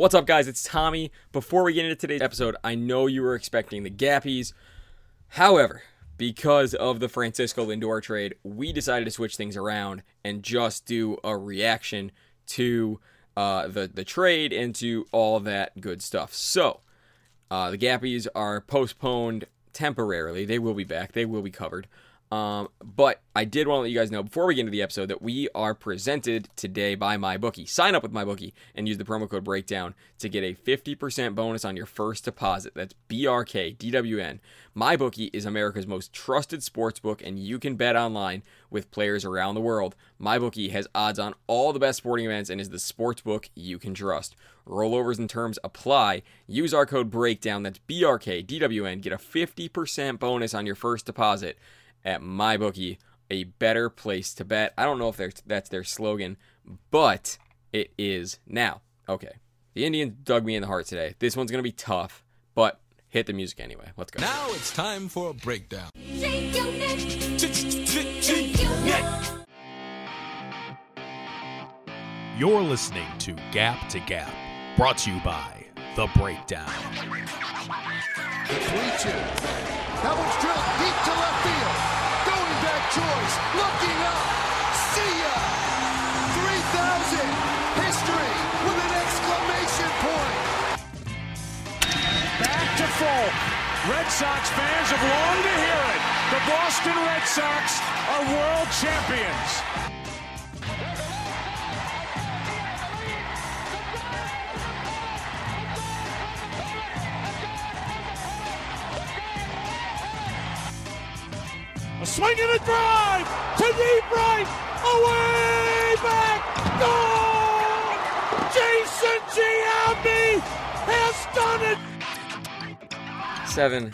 What's up, guys? It's Tommy. Before we get into today's episode, I know you were expecting the Gappies. However, because of the Francisco Lindor trade, we decided to switch things around and just do a reaction to uh, the the trade and to all that good stuff. So, uh, the Gappies are postponed temporarily. They will be back. They will be covered. Um, but I did want to let you guys know before we get into the episode that we are presented today by MyBookie. Sign up with MyBookie and use the promo code breakdown to get a 50% bonus on your first deposit. That's BRKDWN. MyBookie is America's most trusted sports book, and you can bet online with players around the world. MyBookie has odds on all the best sporting events and is the sports book you can trust. Rollovers and terms apply. Use our code breakdown. That's BRKDWN. Get a 50% bonus on your first deposit at MyBookie, a better place to bet. I don't know if that's their slogan, but it is now. Okay. The Indians dug me in the heart today. This one's going to be tough, but hit the music anyway. Let's go. Now it's time for a breakdown. You're listening to Gap to Gap, brought to you by The Breakdown. 3 2. That one's back, Looking up. See ya. 3,000. History with an exclamation point. Back to full. Red Sox fans have longed to hear it. The Boston Red Sox are world champions. A swing and a drive to deep right, away back, goal! Jason Giambi has done it. Seven.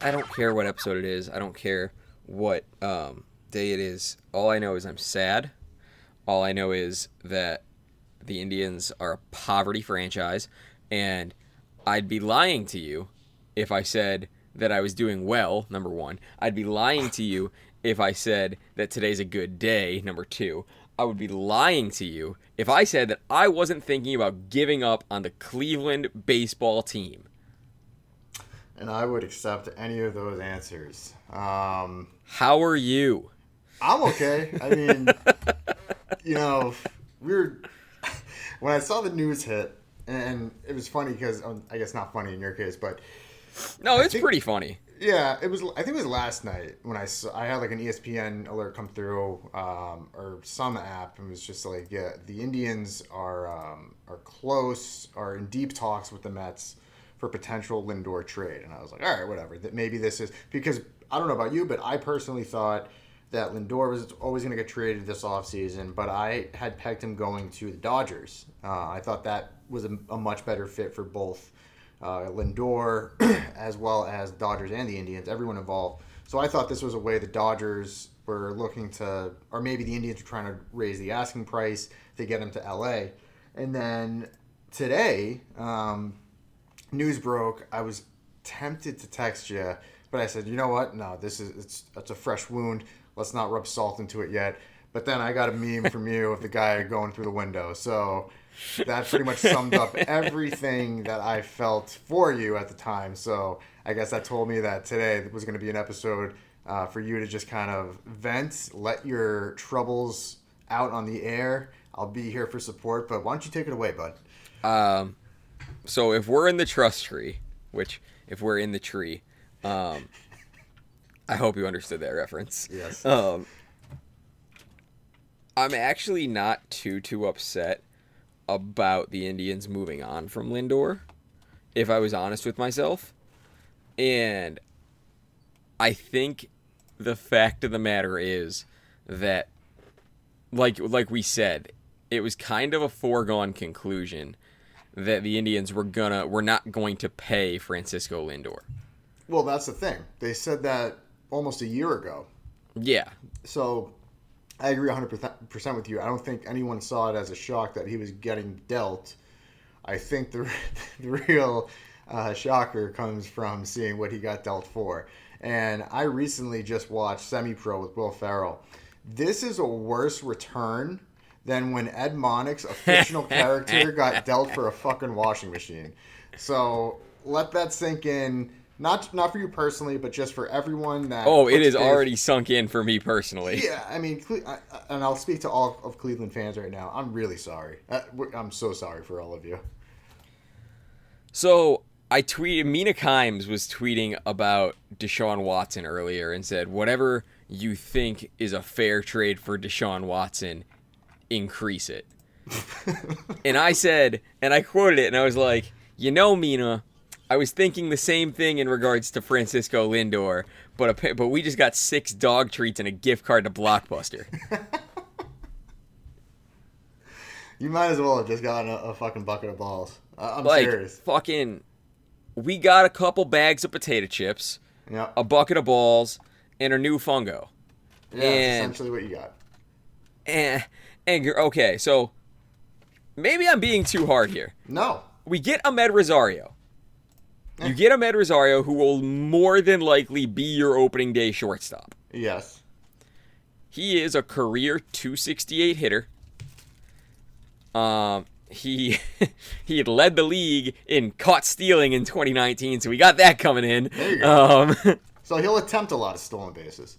I don't care what episode it is. I don't care what um, day it is. All I know is I'm sad. All I know is that the Indians are a poverty franchise, and I'd be lying to you if I said that I was doing well, number one. I'd be lying to you if I said that today's a good day, number two. I would be lying to you if I said that I wasn't thinking about giving up on the Cleveland baseball team. And I would accept any of those answers. Um, How are you? I'm okay. I mean, you know, we are when I saw the news hit, and it was funny because um, I guess not funny in your case, but no, it's think, pretty funny. Yeah, it was. I think it was last night when I saw. I had like an ESPN alert come through, um, or some app, and it was just like, yeah, the Indians are um, are close, are in deep talks with the Mets for potential Lindor trade, and I was like, all right, whatever. That maybe this is because I don't know about you, but I personally thought that Lindor was always going to get traded this offseason, but I had pegged him going to the Dodgers. Uh, I thought that was a, a much better fit for both uh, Lindor, as well as Dodgers and the Indians, everyone involved. So I thought this was a way the Dodgers were looking to, or maybe the Indians were trying to raise the asking price to get him to LA. And then today, um, news broke. I was tempted to text you, but I said, you know what? No, this is it's it's a fresh wound. Let's not rub salt into it yet. But then I got a meme from you of the guy going through the window. So that pretty much summed up everything that I felt for you at the time. So I guess that told me that today was going to be an episode uh, for you to just kind of vent, let your troubles out on the air. I'll be here for support, but why don't you take it away, bud? Um, so if we're in the trust tree, which if we're in the tree, um, I hope you understood that reference. Yes. Um, I'm actually not too too upset about the Indians moving on from Lindor, if I was honest with myself. And I think the fact of the matter is that like like we said, it was kind of a foregone conclusion that the Indians were gonna were not going to pay Francisco Lindor. Well, that's the thing. They said that almost a year ago. Yeah. So I agree 100% with you. I don't think anyone saw it as a shock that he was getting dealt. I think the, the real uh, shocker comes from seeing what he got dealt for. And I recently just watched Semi Pro with Will Ferrell. This is a worse return than when Ed Monix, a fictional character, got dealt for a fucking washing machine. So let that sink in. Not not for you personally, but just for everyone that. Oh, it is already sunk in for me personally. Yeah, I mean, Cle- I, I- and I'll speak to all of Cleveland fans right now. I'm really sorry. Uh, I'm so sorry for all of you. So I tweeted Mina Kimes was tweeting about Deshaun Watson earlier and said, "Whatever you think is a fair trade for Deshaun Watson, increase it." and I said, and I quoted it, and I was like, "You know, Mina, I was thinking the same thing in regards to Francisco Lindor, but appa- but we just got six dog treats and a gift card to Blockbuster." You might as well have just gotten a, a fucking bucket of balls. Uh, I'm like serious. fucking, we got a couple bags of potato chips. Yeah, a bucket of balls, and a new fungo. yeah, that's and- essentially what you got. And, and you're- okay, so maybe I'm being too hard here. No, We get Ahmed Rosario. You get Ahmed Rosario, who will more than likely be your opening day shortstop. yes, He is a career 268 hitter. Um, he he had led the league in caught stealing in 2019, so we got that coming in. There you go. Um, so he'll attempt a lot of stolen bases.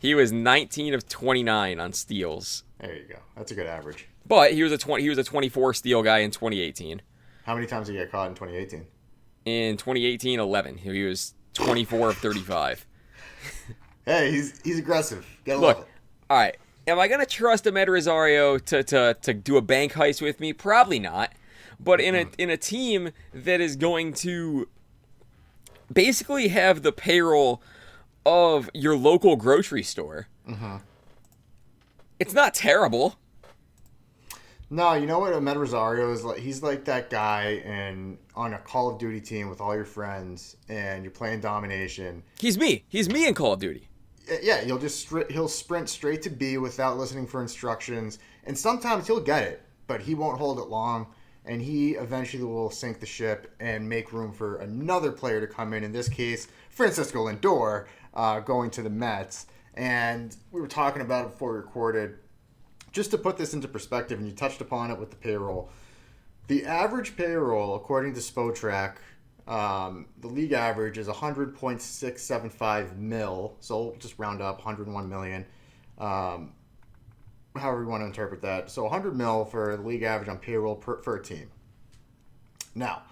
he was 19 of 29 on steals. There you go. That's a good average. But he was a 20 he was a 24 steal guy in 2018. How many times did he get caught in 2018? In 2018, 11. He was 24 of 35. Hey, he's he's aggressive. Gotta Look, all right. Am I gonna trust Ahmed Rosario to, to to do a bank heist with me? Probably not. But in a hmm. in a team that is going to basically have the payroll of your local grocery store, mm-hmm. it's not terrible. No, you know what? Ahmed Rosario is like. He's like that guy in on a Call of Duty team with all your friends, and you're playing domination. He's me. He's me in Call of Duty. Yeah, he'll just he'll sprint straight to B without listening for instructions, and sometimes he'll get it, but he won't hold it long, and he eventually will sink the ship and make room for another player to come in. In this case, Francisco Lindor uh, going to the Mets, and we were talking about it before we recorded. Just to put this into perspective, and you touched upon it with the payroll. The average payroll, according to Spotrac, um, the league average is 100.675 mil. So just round up 101 million. Um, however you want to interpret that. So 100 mil for the league average on payroll per, for a team. Now,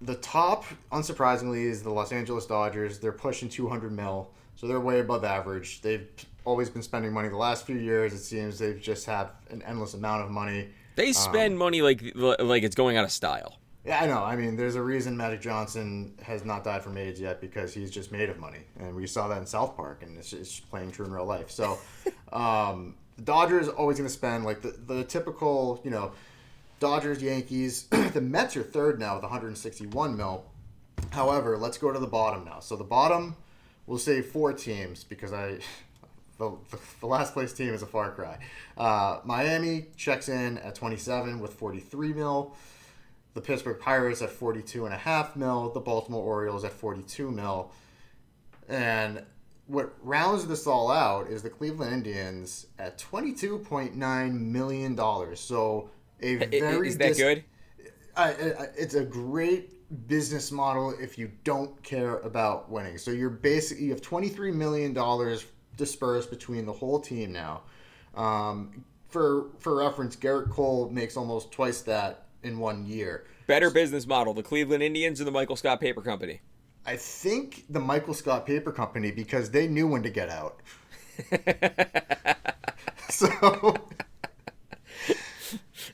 the top, unsurprisingly, is the Los Angeles Dodgers. They're pushing 200 mil, so they're way above average. They've always been spending money. The last few years, it seems they've just have an endless amount of money. They spend money like like it's going out of style. Yeah, I know. I mean, there's a reason Magic Johnson has not died from AIDS yet because he's just made of money, and we saw that in South Park, and it's, it's playing true in real life. So, um, the Dodgers always going to spend like the, the typical, you know, Dodgers, Yankees. the Mets are third now with 161 mil. However, let's go to the bottom now. So the bottom, we'll say four teams because I. The, the, the last place team is a far cry. Uh, Miami checks in at 27 with 43 mil the Pittsburgh Pirates at 42 and a half mil, the Baltimore Orioles at 42 mil. And what rounds this all out is the Cleveland Indians at 22.9 million dollars. So a very Is that dis- good? I, I, it's a great business model if you don't care about winning. So you're basically you have 23 million dollars dispersed between the whole team now. Um, for for reference, Gerrit Cole makes almost twice that in one year. Better business model: the Cleveland Indians or the Michael Scott Paper Company. I think the Michael Scott Paper Company because they knew when to get out. so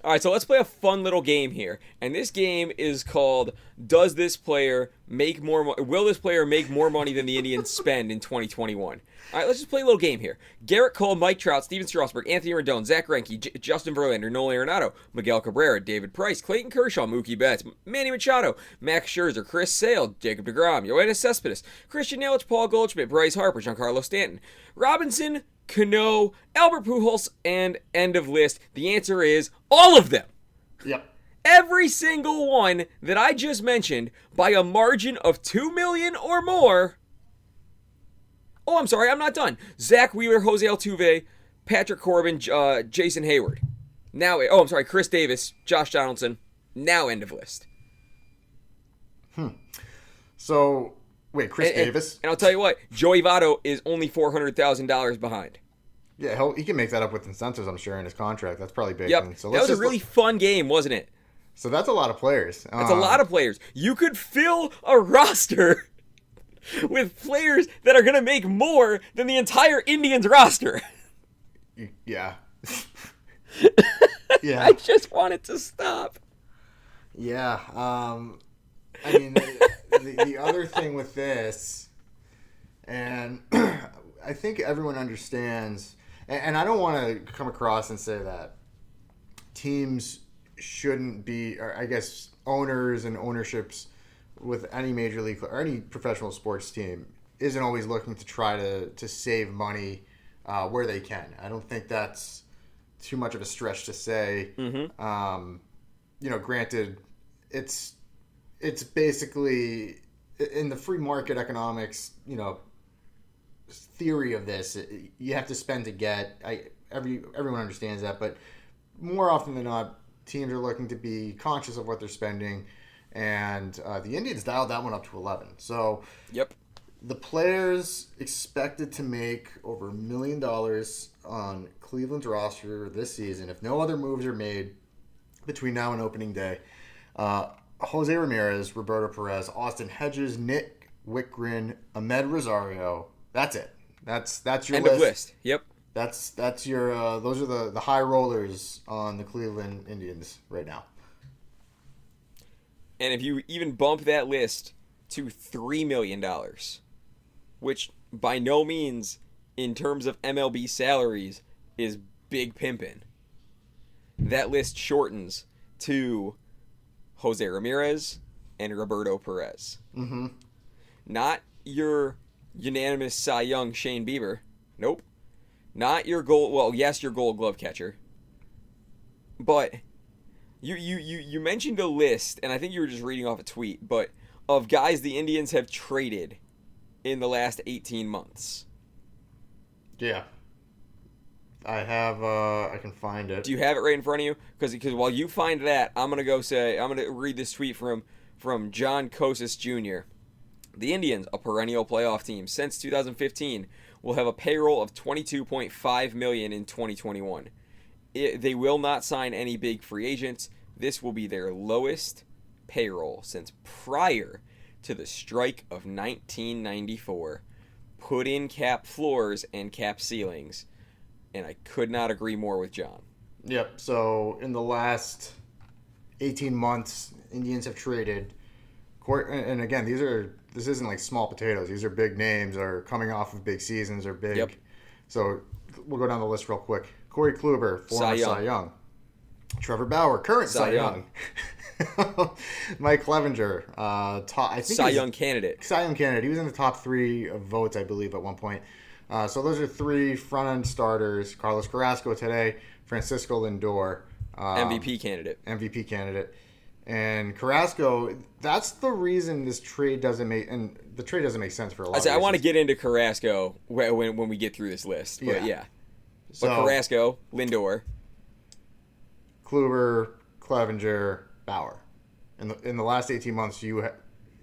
All right, so let's play a fun little game here. And this game is called Does this player make more mo- will this player make more money than the Indians spend in 2021? All right, let's just play a little game here. Gerrit Cole, Mike Trout, Stephen Strasburg, Anthony Rendon, Zack Greinke, J- Justin Verlander, Nolan Arenado, Miguel Cabrera, David Price, Clayton Kershaw, Mookie Betts, Manny Machado, Max Scherzer, Chris Sale, Jacob DeGrom, Yoenis Cespedes, Christian Yelich, Paul Goldschmidt, Bryce Harper, Giancarlo Stanton, Robinson, Cano, Albert Pujols, and end of list. The answer is all of them. yep. Every single one that I just mentioned by a margin of 2 million or more. Oh, I'm sorry, I'm not done. Zack Wheeler, Jose Altuve, Patrick Corbin, uh, Jason Heyward. Now, oh, I'm sorry, Chris Davis, Josh Donaldson. Now end of list. Hmm. So wait, Chris And- and- Davis. And, I'll tell you what, Joey Votto is only four hundred thousand dollars behind. Yeah, he'll, he can make that up with incentives. I'm sure in his contract. That's probably big. Yep, So that was a really look- fun game, wasn't it? so that's a lot of players. That's a lot of players. You could fill a roster with players that are going to make more than the entire Indians roster. Yeah. yeah. I just want it to stop. Yeah. Um, I mean, the, the, the other thing with this, and I think everyone understands, and, and I don't want to come across and say that teams shouldn't be, or I guess owners and ownerships with any major league or any professional sports team isn't always looking to try to, to save money uh, where they can. I don't think that's too much of a stretch to say. Um, you know, granted, it's it's basically in the free market economics, you know, theory of this. You have to spend to get. I every everyone understands that, but more often than not, teams are looking to be conscious of what they're spending, and uh, the Indians dialed that one up to eleven. So Yep. the players expected to make over a million dollars on Cleveland's roster this season if no other moves are made between now and opening day. Uh, Jose Ramirez, Roberto Perez, Austin Hedges, Nick Wittgren, Ahmed Rosario. That's it. That's that's your End list. of list. Yep. That's that's your uh, those are the the high rollers on the Cleveland Indians right now. And if you even bump that list to $3 million, which by no means, in terms of MLB salaries, is big pimpin', that list shortens to Jose Ramirez and Roberto Perez. Mm-hmm. Not your unanimous Cy Young Shane Bieber. Nope. Not your gold. Well, yes, your Gold Glove catcher. But you you you you mentioned a list, and I think you were just reading off a tweet, but of guys the Indians have traded in the last 18 months. Yeah. I have uh I can find it. Do you have it right in front of you? Because because while you find that, I'm gonna go say I'm gonna read this tweet from from John Kosis Jr. The Indians, a perennial playoff team since 2015, will have a payroll of 22.5 million in 2021. It, they will not sign any big free agents. This will be their lowest payroll since prior to the strike of 1994. Put in cap floors and cap ceilings, and I could not agree more with John. Yep. So in the last 18 months, Indians have traded. And again, these are this isn't like small potatoes. These are big names. Are coming off of big seasons. Are big. Yep. So we'll go down the list real quick. Corey Kluber, former Cy Cy Young. Young. Trevor Bauer, current Cy Cy, Young. Mike Clevinger, uh, top, I think Cy Young candidate. Cy Young candidate. He was in the top three of votes, I believe, at one point. Uh, so those are three front end starters: Carlos Carrasco today, Francisco Lindor, um, MVP candidate. MVP candidate, and Carrasco. That's the reason this trade doesn't make and the trade doesn't make sense for a lot. I, say, I want to get into Carrasco wh- when, when we get through this list. But Yeah. yeah. But So- Carrasco, Lindor. Kluber, Clevinger, Bauer. In the in the last eighteen months, you ha-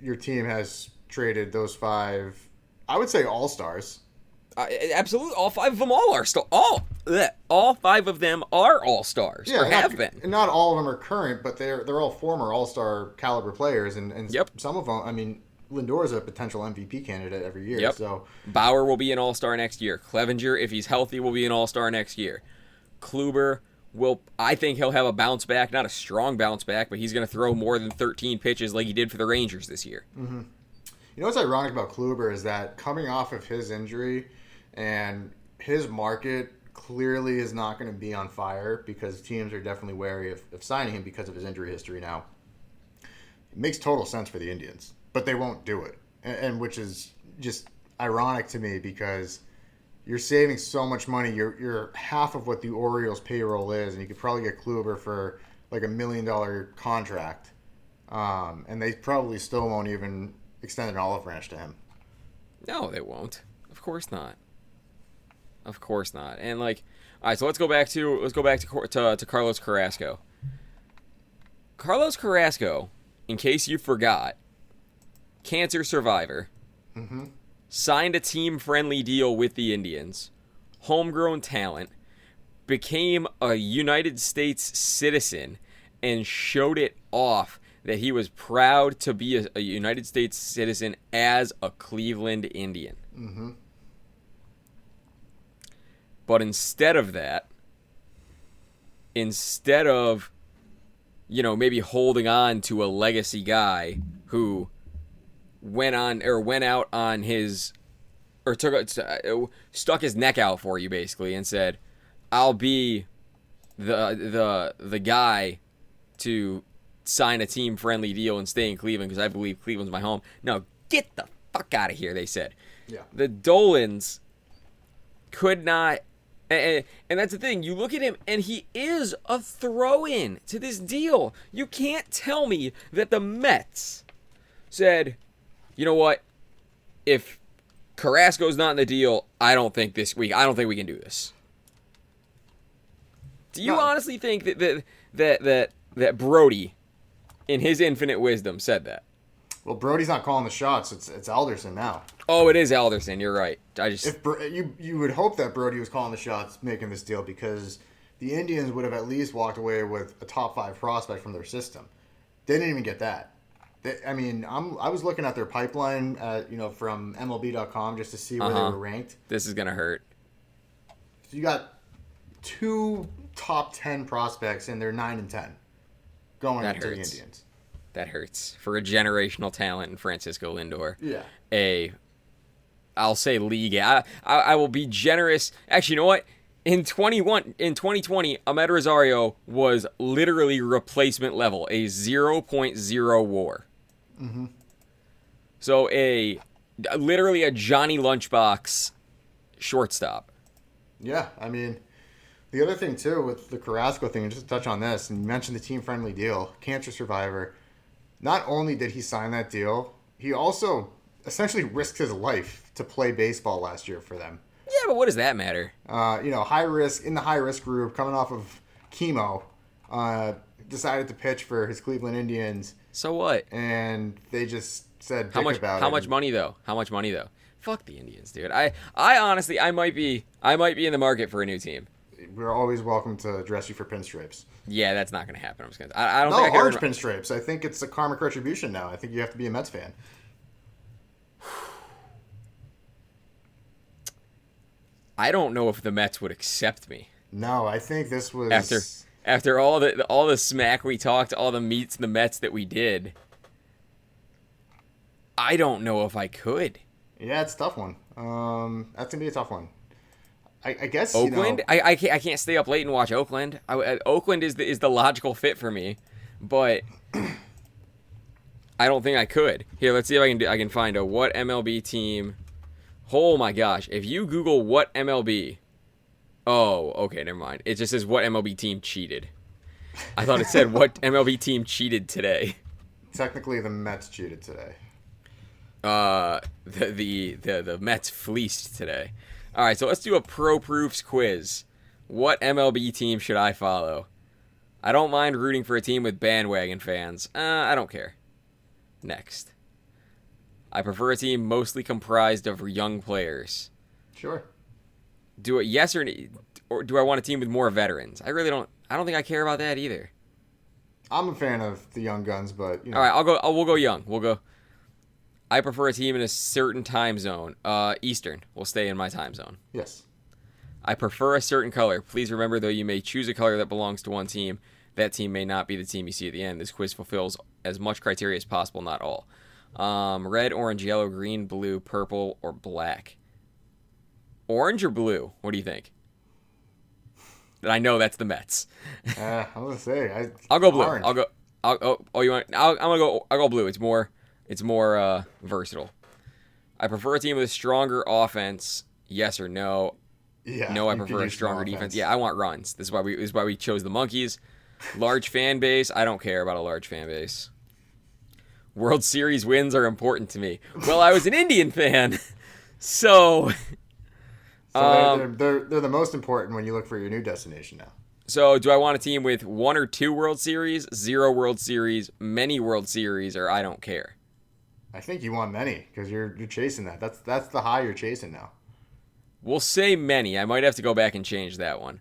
your team has traded those five. I would say all stars. Uh, absolutely, all five of them all are still all. bleh, all five of them are all stars or not, have been. Not all of them are current, but they're they're all former All Star caliber players, and and Yep. some of them. I mean, Lindor is a potential MVP candidate every year. Yep. So Bauer will be an All Star next year. Clevinger, if he's healthy, will be an All Star next year. Kluber will. I think he'll have a bounce back, not a strong bounce back, but he's going to throw more than 13 pitches like he did for the Rangers this year. you know what's ironic about Kluber is that coming off of his injury, and his market clearly is not going to be on fire because teams are definitely wary of, of signing him because of his injury history now. It makes total sense for the Indians, but they won't do it, and, and which is just ironic to me because you're saving so much money. You're you're half of what the Orioles payroll is, and you could probably get Kluber for like a million dollar contract, um, and they probably still won't even extend an olive branch to him. No, they won't. Of course not. Of course not. And like, All right, so let's go back to let's go back to to, to Carlos Carrasco. Carlos Carrasco, in case you forgot, cancer survivor, mm-hmm. signed a team friendly deal with the Indians, homegrown talent, became a United States citizen, and showed it off that he was proud to be a, a United States citizen as a Cleveland Indian. Mm-hmm. But instead of that, instead of, you know, maybe holding on to a legacy guy who went on or went out on his or took uh, stuck his neck out for you basically and said, "I'll be the the the guy to sign a team friendly deal and stay in Cleveland because I believe Cleveland's my home." No, get the fuck out of here, they said. Yeah. The Dolans could not and, and that's the thing. You look at him, and he is a throw-in to this deal. You can't tell me that the Mets said, "You know what? If Carrasco's not in the deal, I don't think this week. I don't think we can do this." Do you No. honestly think that that that that, that Brodie, in his infinite wisdom, said that? Well, Brodie's not calling the shots. It's it's Alderson now. Oh, it is Alderson. You're right. I just If Bro- you you would hope that Brodie was calling the shots, making this deal, because the Indians would have at least walked away with a top five prospect from their system. They didn't even get that. They, I mean, I'm I was looking at their pipeline, at, you know, from MLB.com just to see where Uh-huh. they were ranked. this is gonna hurt. You got two top ten prospects, and they're nine and ten going That to the. Indians. That hurts for a generational talent in Francisco Lindor. Yeah. a I'll say league. I, I I will be generous. Actually, you know what? In 21 in 2020, Ahmed Rosario was literally replacement level, a 0.0 WAR. Mm-hmm. So a literally a Johnny Lunchbox shortstop. Yeah, I mean, the other thing too with the Carrasco thing, and just to touch on this, and you mentioned the team friendly deal, cancer survivor. Not only did he sign that deal, he also essentially risked his life to play baseball last year for them. Yeah, but what does that matter? Uh, you know, high risk in the high risk group, coming off of chemo, uh, decided to pitch for his Cleveland Indians, So what? and they just said How much? How it. much money though? How much money though? Fuck the Indians, dude. I I honestly I might be I might be in the market for a new team. We're always welcome to dress you for pinstripes. Yeah, that's not gonna happen. I'm just gonna. I, I don't No, think I orange pinstripes. I think it's a karmic retribution now. I think you have to be a Mets fan. I don't know if the Mets would accept me No, I think this was after after all the all the smack we talked, all the meets the Mets that we did. I don't know if I could. Yeah, it's a tough one. Um, that's gonna be a tough one. I, I guess you Oakland, know- I, I can't I can't stay up late and watch Oakland. I, uh, Oakland is the is the logical fit for me, but I don't think I could. Here, let's see if I can do, I can find a what MLB team. Oh my gosh! If you Google what MLB, oh okay, never mind. It just says what MLB team cheated. I thought it said what MLB team cheated today. technically the Mets cheated today. Uh, the the the, the Mets fleeced today. All right, so let's do a ProProfs quiz. What MLB team should I follow? I don't mind rooting for a team with bandwagon fans. Uh, I don't care. Next. I prefer a team mostly comprised of young players. Sure. Do it yes or or do I want a team with more veterans? I really don't. I don't think I care about that either. I'm a fan of the young guns, but you know, All right, I'll go. I'll, we'll go young. We'll go. I prefer a team in a certain time zone. Uh, Eastern. will stay in my time zone. yes. I prefer a certain color. Please remember, though, you may choose a color that belongs to one team. That team may not be the team you see at the end. This quiz fulfills as much criteria as possible, not all. Um, red, orange, yellow, green, blue, purple, or black. Orange or blue? What do you think? I know that's the Mets. Uh, I was gonna say I, I'll go blue. orange. I'll go. I'll, oh, oh, you want? I'll, I'm gonna go. I'll go blue. It's more. It's more uh, versatile. I prefer a team with a stronger offense. Yes or no? Yeah. No, I prefer a stronger defense. Yeah, I want runs. This is why we. This is why we chose the monkeys. Large fan base. I don't care about a large fan base. World Series wins are important to me. Well, I was an Indian fan, so So Um, they're, they're, they're the most important when you look for your new destination now. So, do I want a team with one or two World Series, zero World Series, many World Series, or I don't care? I think you want many because you're you're chasing that. That's that's the high you're chasing now. We'll say many. I might have to go back and change that one.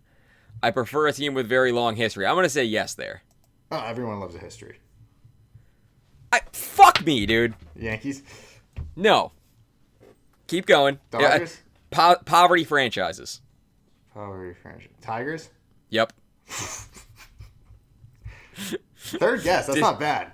I prefer a team with very long history. I'm to say yes there. Oh, everyone loves a history. I, fuck me, dude. Yankees, No. Keep going. Yeah, Dodgers, po- poverty franchises. poverty franchise, Tigers. Yep. Third guess. That's not bad.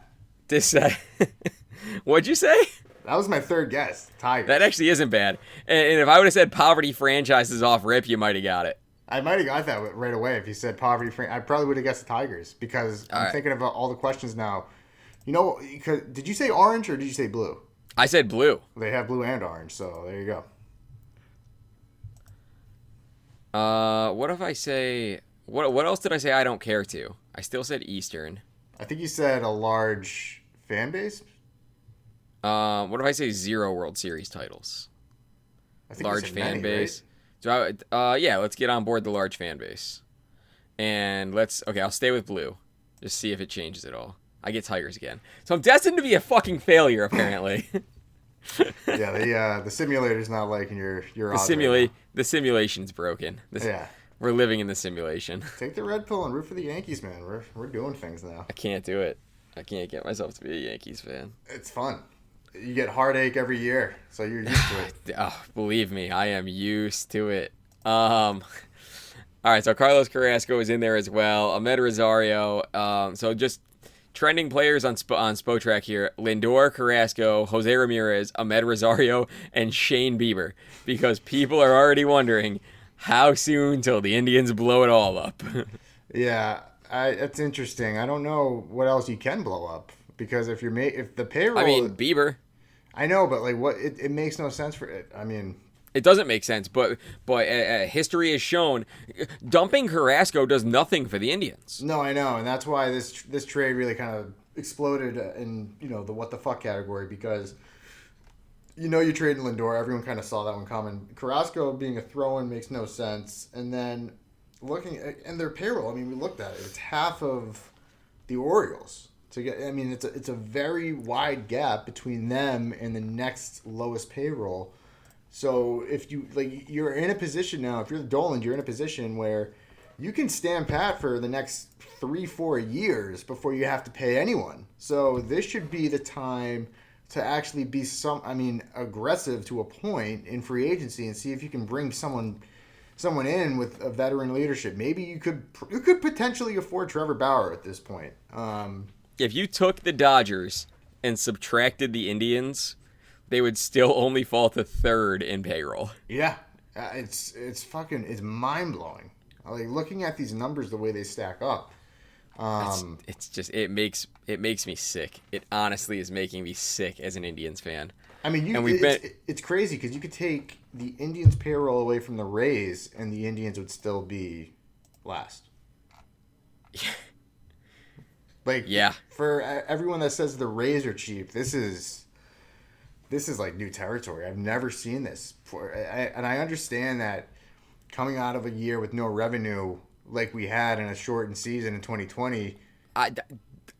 This. Uh, what'd you say? That was my third guess. Tigers. That actually isn't bad. And, if I would have said poverty franchises off rip, you might have got it. I might have got that right away if you said poverty. Fran- I probably would have guessed the Tigers because I'm right. thinking about all the questions now. You know, did you say orange or did you say blue? I said blue. They have blue and orange, so there you go. Uh, what if I say what? What else did I say? I don't care to. I still said Eastern. I think you said a large fan base. Um, what if I say zero World Series titles? I think Large fan many, base. So, I, uh, yeah, let's get on board the large fan base, and let's. Okay, I'll stay with blue. Just see if it changes at all. I get Tigers again. So I'm destined to be a fucking failure, apparently. Yeah, the uh, the simulator's not liking your your the odds right the simulation's broken. The- Yeah. We're living in the simulation. Take the red pill and root for the Yankees, man. We're we're doing things now. I can't do it. I can't get myself to be a Yankees fan. It's fun. You get heartache every year, so you're used to it. Oh, believe me, I am used to it. Um, all right, so Carlos Carrasco is in there as well. Ahmed Rosario. Um, so just trending players on Sp- on Spotrac here: Lindor, Carrasco, Jose Ramirez, Ahmed Rosario, and Shane Bieber. Because people are already wondering how soon till the Indians blow it all up. Yeah, I, it's interesting. I don't know what else you can blow up because if you're ma- if the payroll, I mean, Bieber. I know, but like what it, it makes no sense for it. I mean, It doesn't make sense, but but uh, uh, history has shown dumping Carrasco does nothing for the Indians. no, I know, and that's why this this trade really kind of exploded in you know the what the fuck category because you know you trade Lindor. Everyone kind of saw that one coming. Carrasco being a throw-in makes no sense, and then looking at and their payroll. I mean, we looked at it. It's half of the Orioles. To get, I mean, it's a it's a very wide gap between them and the next lowest payroll. So if you like, you're in a position now. If you're the Dolan, you're in a position where you can stand pat for the next three, four years before you have to pay anyone. So this should be the time to actually be some. I mean, aggressive to a point in free agency and see if you can bring someone someone in with a veteran leadership. Maybe you could you could potentially afford Trevor Bauer at this point. Um, If you took the Dodgers and subtracted the Indians, they would still only fall to third in payroll. Yeah, uh, it's it's fucking it's mind blowing. Like looking at these numbers, the way they stack up. Um, It's just it makes it makes me sick. It honestly is making me sick as an Indians fan. I mean, you, and we've it's, been- it's crazy because you could take the Indians' payroll away from the Rays, and the Indians would still be last. like, Yeah. For everyone that says the Rays are cheap, this is this is like new territory. I've never seen this before, I- and I understand that coming out of a year with no revenue like we had in a shortened season in 2020. I,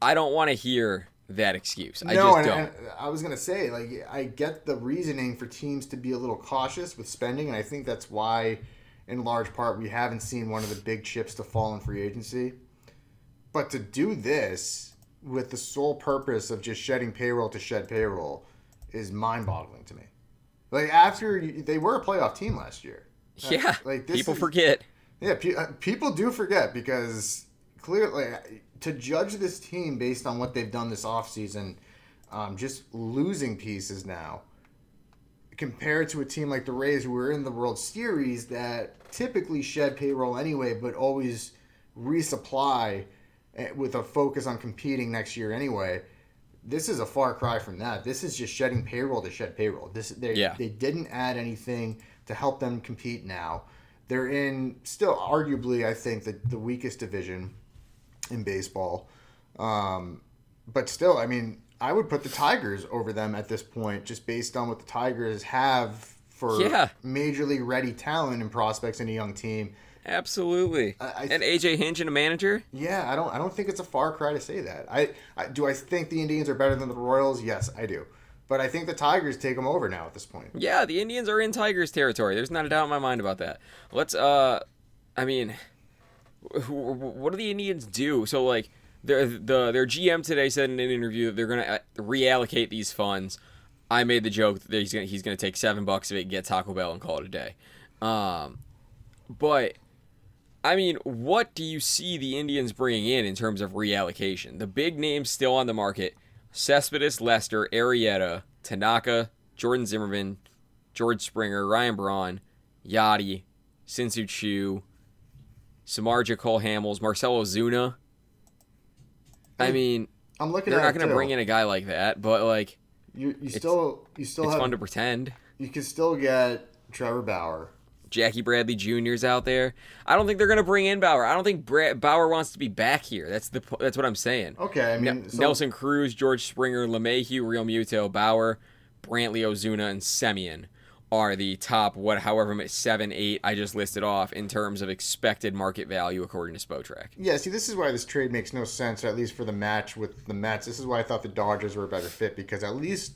I don't want to hear that excuse. I no, just and, don't. and I was gonna say, like, I get the reasoning for teams to be a little cautious with spending, and I think that's why, in large part, we haven't seen one of the big chips to fall in free agency. But to do this with the sole purpose of just shedding payroll to shed payroll is mind-boggling to me. Like after you, they were a playoff team last year. yeah, like, this people is- forget. Yeah, pe- uh, people do forget because clearly to judge this team based on what they've done this offseason, um, just losing pieces now, compared to a team like the Rays who were in the World Series that typically shed payroll anyway, but always resupply with a focus on competing next year anyway. This is a far cry from that. This is just shedding payroll to shed payroll. This they Yeah. they didn't add anything to help them compete now. They're in still arguably I think the, the weakest division in baseball. Um, but still, I mean, I would put the Tigers over them at this point just based on what the Tigers have for Yeah. major league ready talent and prospects in a young team. Absolutely. I- I- and AJ Hinch and a manager? Yeah, I don't I don't think it's a far cry to say that. I, I do I think the Indians are better than the Royals? Yes, I do. But I think the Tigers take them over now at this point. Yeah, the Indians are in Tigers territory. There's not a doubt in my mind about that. Let's uh I mean wh- wh- what do the Indians do? So like their the their GM today said in an interview that they're going to reallocate these funds. I made the joke that he's going to he's going to take 7 bucks of it, get Taco Bell and call it a day. Um but I mean, what do you see the Indians bringing in in terms of reallocation? The big names still on the market: Cespedes, Lester, Arrieta, Tanaka, Jordan Zimmermann, George Springer, Ryan Braun, Yachty, Shin-Soo Choo, Samardzija Cole Hamels, Marcell Ozuna. I mean, I'm looking they're not going to bring in a guy like that, but like, you you still you still it's have fun to pretend. you can still get Trevor Bauer. Jackie Bradley Jr.'s out there. I don't think they're going to bring in Bauer. I don't think Bra- Bauer wants to be back here. That's the that's what I'm saying. Okay, I mean Ne- so- Nelson Cruz, George Springer, LeMahieu, Realmuto, Bauer, Brantley, Ozuna, and Semien are the top what however seven, eight I just listed off in terms of expected market value according to Spotrac. Yeah, see, this is why this trade makes no sense, or at least for the match with the Mets. This is why I thought the Dodgers were a better fit because at least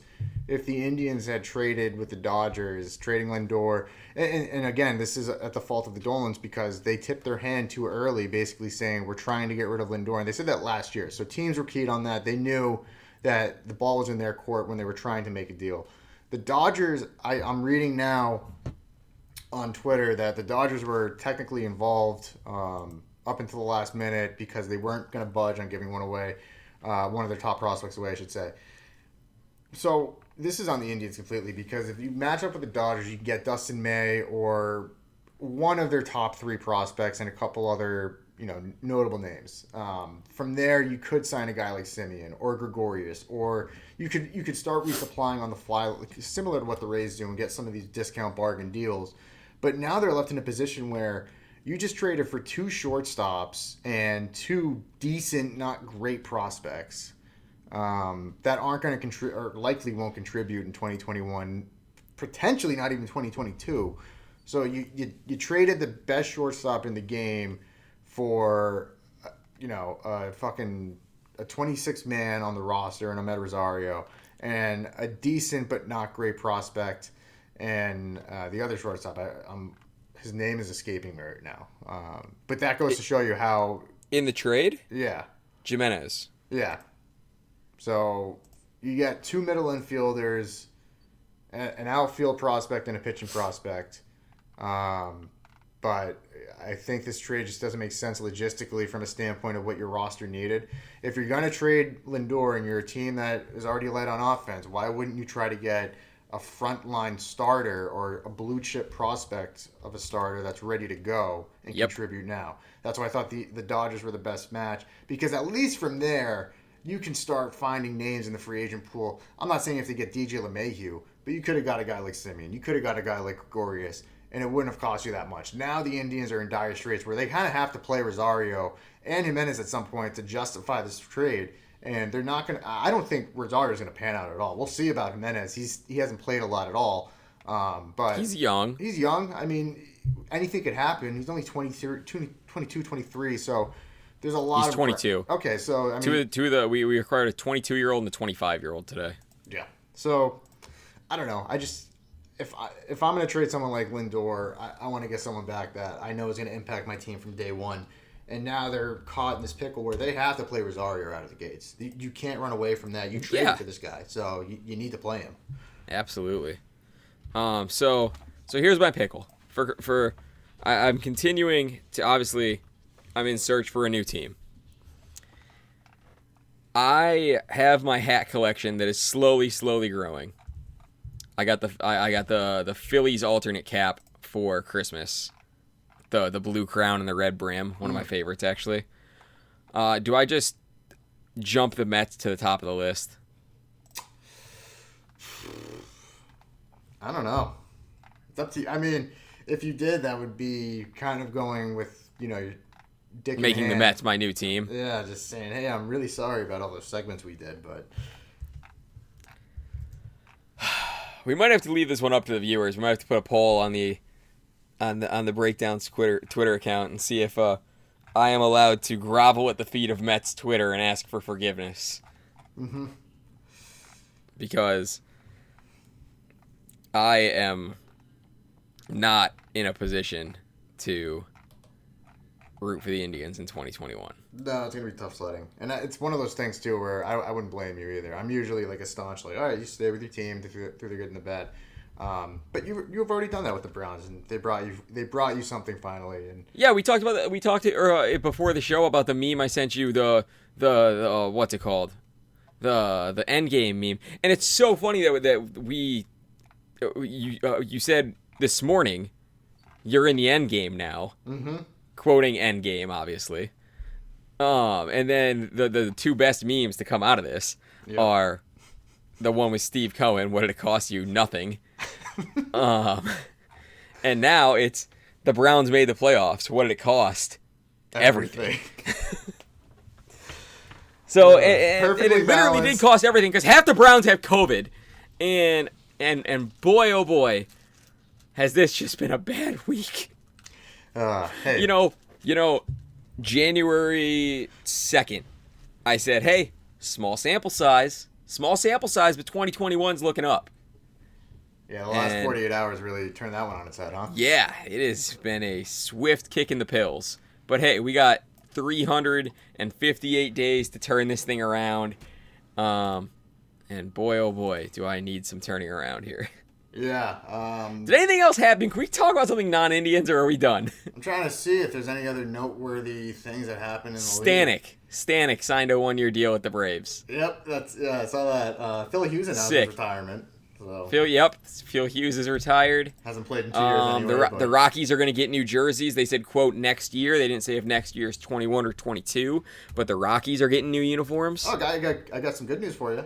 if the Indians had traded with the Dodgers, trading Lindor, and, and again, this is at the fault of the Dolans because they tipped their hand too early, basically saying we're trying to get rid of Lindor, and they said that last year. So teams were keyed on that. They knew that the ball was in their court when they were trying to make a deal. The Dodgers, I, I'm reading now on Twitter that the Dodgers were technically involved um, up until the last minute because they weren't going to budge on giving one away, uh, one of their top prospects away, I should say. So this is on the Indians completely because if you match up with the Dodgers, you can get Dustin May or one of their top three prospects and a couple other you know notable names. Um, from there, you could sign a guy like Semien or Gregorius, or you could you could start resupplying on the fly, similar to what the Rays do, and get some of these discount bargain deals. But now they're left in a position where you just traded for two shortstops and two decent, not great prospects um, that aren't going to contribute or likely won't contribute in 2021, potentially not even 2022. So you, you you traded the best shortstop in the game for uh, you know a fucking a 26 man on the roster and Ahmed Rosario and a decent but not great prospect and uh, the other shortstop I, I'm his name is escaping me right now um, but that goes to show you how In the trade, yeah Giménez. yeah. So you get two middle infielders, an outfield prospect, and a pitching prospect. Um, but I think this trade just doesn't make sense logistically from a standpoint of what your roster needed. If you're going to trade Lindor and you're a team that is already light on offense, why wouldn't you try to get a frontline starter or a blue chip prospect of a starter that's ready to go and Yep. contribute now? That's why I thought the, the Dodgers were the best match because at least from there, you can start finding names in the free agent pool. I'm not saying if they get DJ LeMahieu, but you could have got a guy like Semien. You could have got a guy like Gregorius, and it wouldn't have cost you that much. Now the Indians are in dire straits where they kind of have to play Rosario and Giménez at some point to justify this trade. And they're not going to. I don't think Rosario is going to pan out at all. We'll see about Giménez. He's he hasn't played a lot at all. Um, but He's young. He's young. I mean, anything could happen. He's only 23, 22, 23, so there's a lot He's of 22. Okay, so I mean, Two of the, two of the we, we acquired a 22 year old and a 25 year old today. yeah. So I don't know. I just if I if I'm gonna trade someone like Lindor, I, I want to get someone back that I know is gonna impact my team from day one. And now they're caught in this pickle where they have to play Rosario out of the gates. You, you can't run away from that. You traded Yeah. for this guy, so you, you need to play him. Absolutely. Um. So so here's my pickle for for I, I'm continuing to obviously I'm in search for a new team. I have my hat collection that is slowly slowly growing. I got the I, I got the the Phillies alternate cap for Christmas. The the blue crown and the red brim, one of my favorites actually. Uh, do I just jump the Mets to the top of the list? I don't know. It's up to you. I mean, if you did, that would be kind of going with you know dick in Making the. Mets my new team. Yeah, just saying, hey, I'm really sorry about all those segments we did, but we might have to leave this one up to the viewers. We might have to put a poll on the on the on the breakdowns Twitter Twitter account and see if uh, I am allowed to grovel at the feet of Mets Twitter and ask for forgiveness. Mm-hmm. Because I am not in a position to root for the Indians in 2021. No, it's gonna be tough sledding, and it's one of those things too where I, I wouldn't blame you either. I'm usually like a staunch like, all right, you stay with your team through, through the good and the bad. Um, but you you've already done that with the Browns, and they brought you they brought you something finally. And Yeah, we talked about that. We talked or, uh, before the show about the meme I sent you. The the, the uh, what's it called? The the end game meme, and it's so funny that that we uh, you uh, you said this morning you're in the end game now. Mm-hmm. Quoting Endgame, obviously. Um, and then the the two best memes to come out of this are the one with Steve Cohen. What did it cost you? Nothing. um, and now it's the Browns made the playoffs. What did it cost? Everything. So Yeah, and it literally did cost everything because half the Browns have COVID, and and and boy oh boy, has this just been a bad week. Uh, hey, You know, you know, January second, I said, hey, small sample size, small sample size, but 2021's looking up. yeah, the last and- 48 hours really turned that one on its head, huh? Yeah, it has been a swift kick in the pills. But hey, we got 358 days to turn this thing around. Um, and boy, oh boy, do I need some turning around here. Yeah. Um, Did anything else happen? Can we talk about something non-Indians, or are we done? I'm trying to see if there's any other noteworthy things that happened in the Stanek, Stanek signed a one-year deal with the Braves. Yep, that's yeah, I saw that. Uh, Phil Hughes announced Sick. his retirement, so Phil, yep, Phil Hughes is retired. hasn't played in two years Um, anyway. the, but- the Rockies are going to get new jerseys. They said, "quote next year." They didn't say if next year is 21 or 22, but the Rockies are getting new uniforms. Oh, I got, I got some good news for you.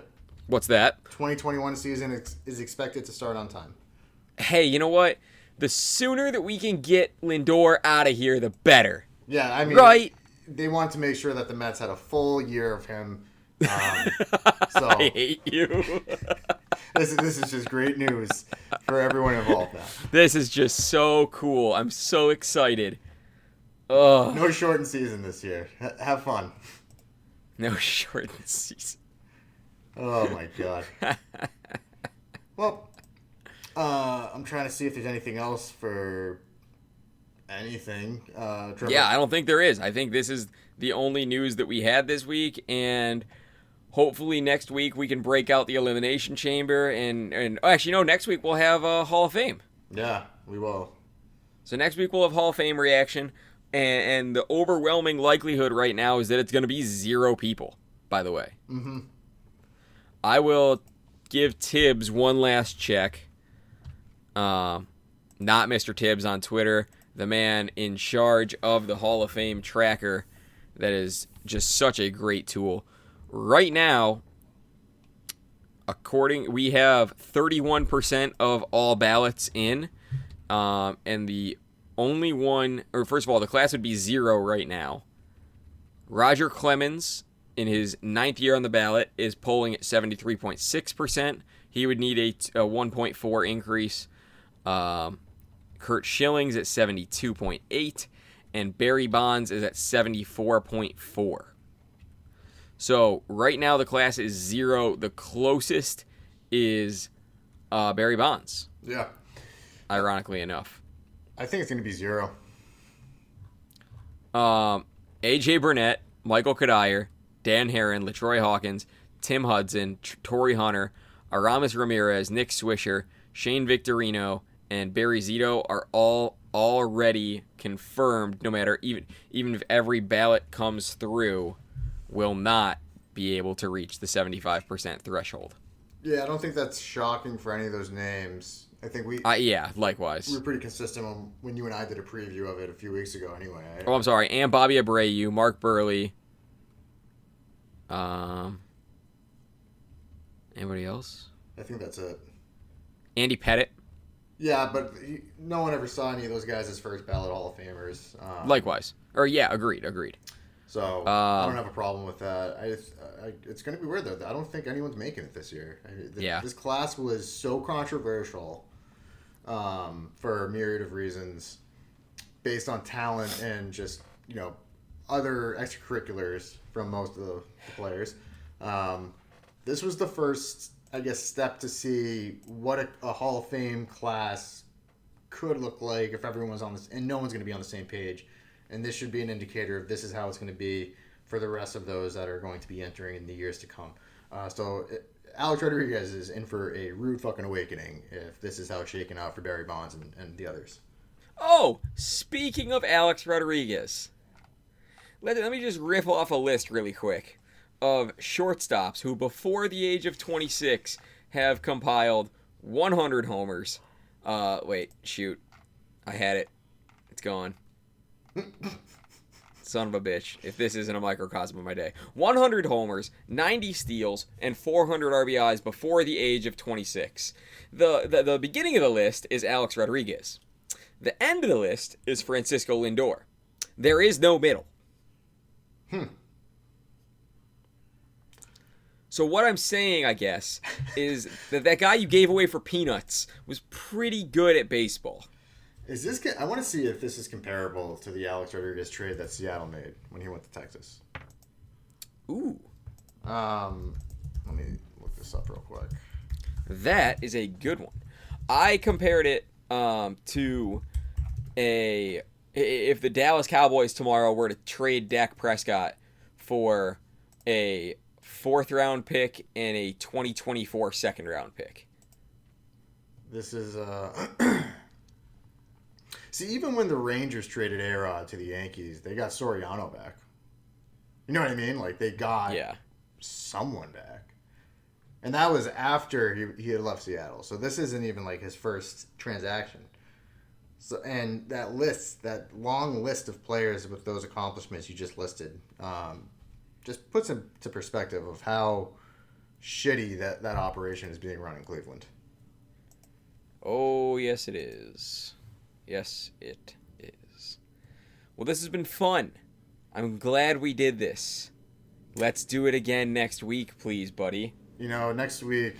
What's that? 2021 season ex- is expected to start on time. hey, you know what? The sooner that we can get Lindor out of here, the better. Yeah, I mean, Right? They want to make sure that the Mets had a full year of him. Um, so I hate you. this is, this is just great news for everyone involved now. this is just so cool. I'm so excited. Oh, No shortened season this year. H- have fun. no shortened season. Oh my god. well, uh, I'm trying to see if there's anything else for anything. Uh, Yeah, I don't think there is. I think this is the only news that we had this week, and hopefully next week we can break out the elimination chamber. And and oh, actually, no, next week we'll have a Hall of Fame. yeah, we will. So next week we'll have Hall of Fame reaction, and, and the overwhelming likelihood right now is that it's going to be zero people. By the way, mm-hmm. I will give Tibbs one last check. Um, not Mr. Tibbs on Twitter, the man in charge of the Hall of Fame tracker. That is just such a great tool. Right now, according we have 31% of all ballots in um, and the only one or first of all the class would be zero right now roger clemens in his ninth year on the ballot is polling at 73.6% he would need a 1.4 increase um, curt schillings at 72.8 and barry bonds is at 74.4 so right now the class is zero. The closest is uh, Barry Bonds. Yeah, Ironically enough, I think it's gonna be zero. um, AJ Burnett, Michael Cuddyer, Dan Haren, LaTroy Hawkins, Tim Hudson, T- Torii Hunter, Aramis Ramirez, Nick Swisher, Shane Victorino, and Barry Zito are all already confirmed. No matter even even if every ballot comes through, will not be able to reach the 75% threshold. Yeah, I don't think that's shocking for any of those names. I think we Uh, yeah, likewise. we were pretty consistent when you and I did a preview of it a few weeks ago. Anyway, Oh, I'm sorry. And Bobby Abreu, Mark Buehrle. Um, anybody else? I think that's it. Andy Pettitte. Yeah, but he, no one ever saw any of those guys as first ballot Hall of Famers. Um, Likewise. Or yeah, agreed, agreed. So I Um, don't have a problem with that. I, just- I it's going to be weird though. I don't think anyone's making it this year. I, th- Yeah. This class was so controversial um, for a myriad of reasons, based on talent and just you know other extracurriculars from most of the players. Um, this was the first, I guess, step to see what a, a Hall of Fame class could look like if everyone was on this, and no one's going to be on the same page. And this should be an indicator of this is how it's going to be for the rest of those that are going to be entering in the years to come. Uh, so it, Alex Rodriguez is in for a rude fucking awakening if this is how it's shaking out for Barry Bonds and, and the others. Oh, speaking of Alex Rodriguez, let, let me just riff off a list really quick of shortstops who, before the age of 26, have compiled 100 homers. Uh, wait, shoot. I had it. It's gone. Son of a bitch. If this isn't a microcosm of my day. 100 homers, 90 steals, and 400 RBIs before the age of 26. The, the, the beginning of the list is Alex Rodriguez. The end of the list is Francisco Lindor. There is no middle. So what I'm saying, I guess, is that that guy you gave away for peanuts was pretty good at baseball. Is this? I want to see if this is comparable to the Alex Rodriguez trade that Seattle made when he went to Texas. Ooh, Um, let me look this up real quick. that is a good one. I compared it um, to a if the Dallas Cowboys tomorrow were to trade Dak Prescott for a fourth round pick and a 2024 second round pick. This is uh. see, even when the Rangers traded A-Rod to the Yankees, they got Soriano back. You know what I mean? Like they got Yeah. someone back, and that was after he he had left Seattle. So this isn't even like his first transaction. So and that list, that long list of players with those accomplishments you just listed, um, just puts into perspective of how shitty that that operation is being run in Cleveland. Oh, yes, it is. Yes, it is. Well, this has been fun. I'm glad we did this. Let's do it again next week, please, buddy. You know, next week,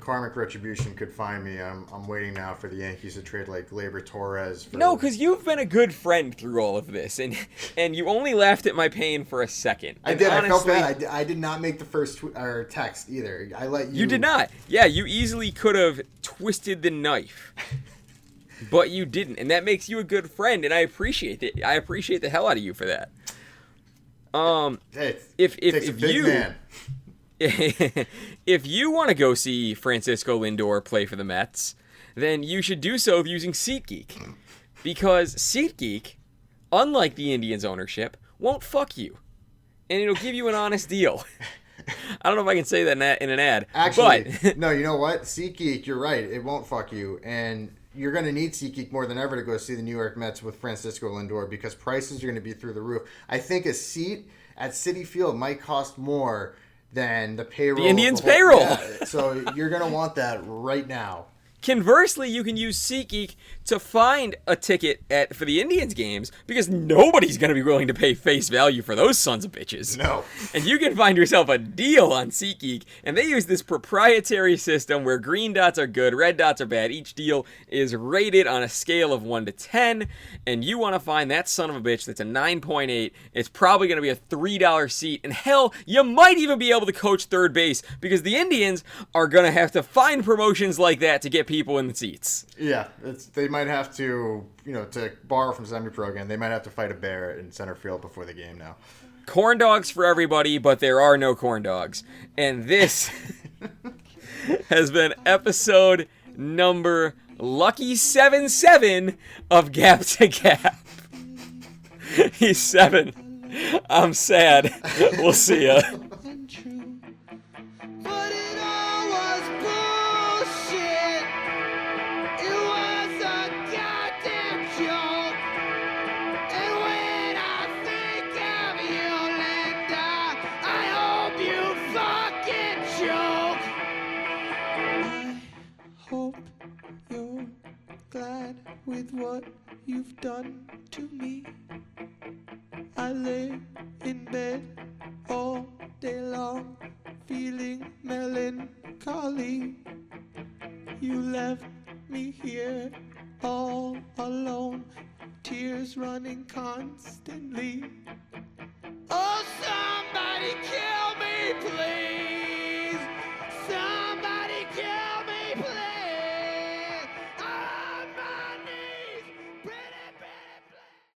karmic retribution could find me. I'm, I'm waiting now for the Yankees to trade like Gleyber Torres. For, No, because you've been a good friend through all of this, and and you only laughed at my pain for a second. I And did. I felt bad. I did, I did not make the first tw- or text either. I let you. You did not. Yeah, you easily could have twisted the knife. But you didn't, and that makes you a good friend, and I appreciate it. I appreciate the hell out of you for that. Um, Hey, If- if- takes a if big you- man. if you want to go see Francisco Lindor play for the Mets, then you should do so using SeatGeek. Because SeatGeek, unlike the Indians ownership, won't fuck you. And it'll give you an honest deal. I don't know if I can say that in, an ad. Actually, but no. You know what? SeatGeek, you're right. It won't fuck you, and you're going to need SeatGeek more than ever to go see the New York Mets with Francisco Lindor because prices are going to be through the roof. I think a seat at Citi Field might cost more than the payroll. The Indians' whole- payroll. Yeah, so you're going to want that right now. Conversely, you can use SeatGeek to find a ticket at for the Indians games because nobody's going to be willing to pay face value for those sons of bitches. No. And you can find yourself a deal on SeatGeek, and they use this proprietary system where green dots are good, red dots are bad. Each deal is rated on a scale of 1 to 10, and you want to find that son of a bitch that's a 9.8. It's probably going to be a $3 seat, and hell, you might even be able to coach third base because the Indians are going to have to find promotions like that to get people in the seats. Yeah, it's, they might have to, you know, to borrow from semi-pro again. They might have to fight a bear in center field before the game now. corn dogs for everybody, but there are no corn dogs. And this has been episode number lucky 7 7 of Gap to Gap. He's seven. I'm sad. We'll see ya. with what you've done to me. I lay in bed all day long, feeling melancholy. You left me here all alone, tears running constantly. Oh, somebody kill me, please! Somebody kill me!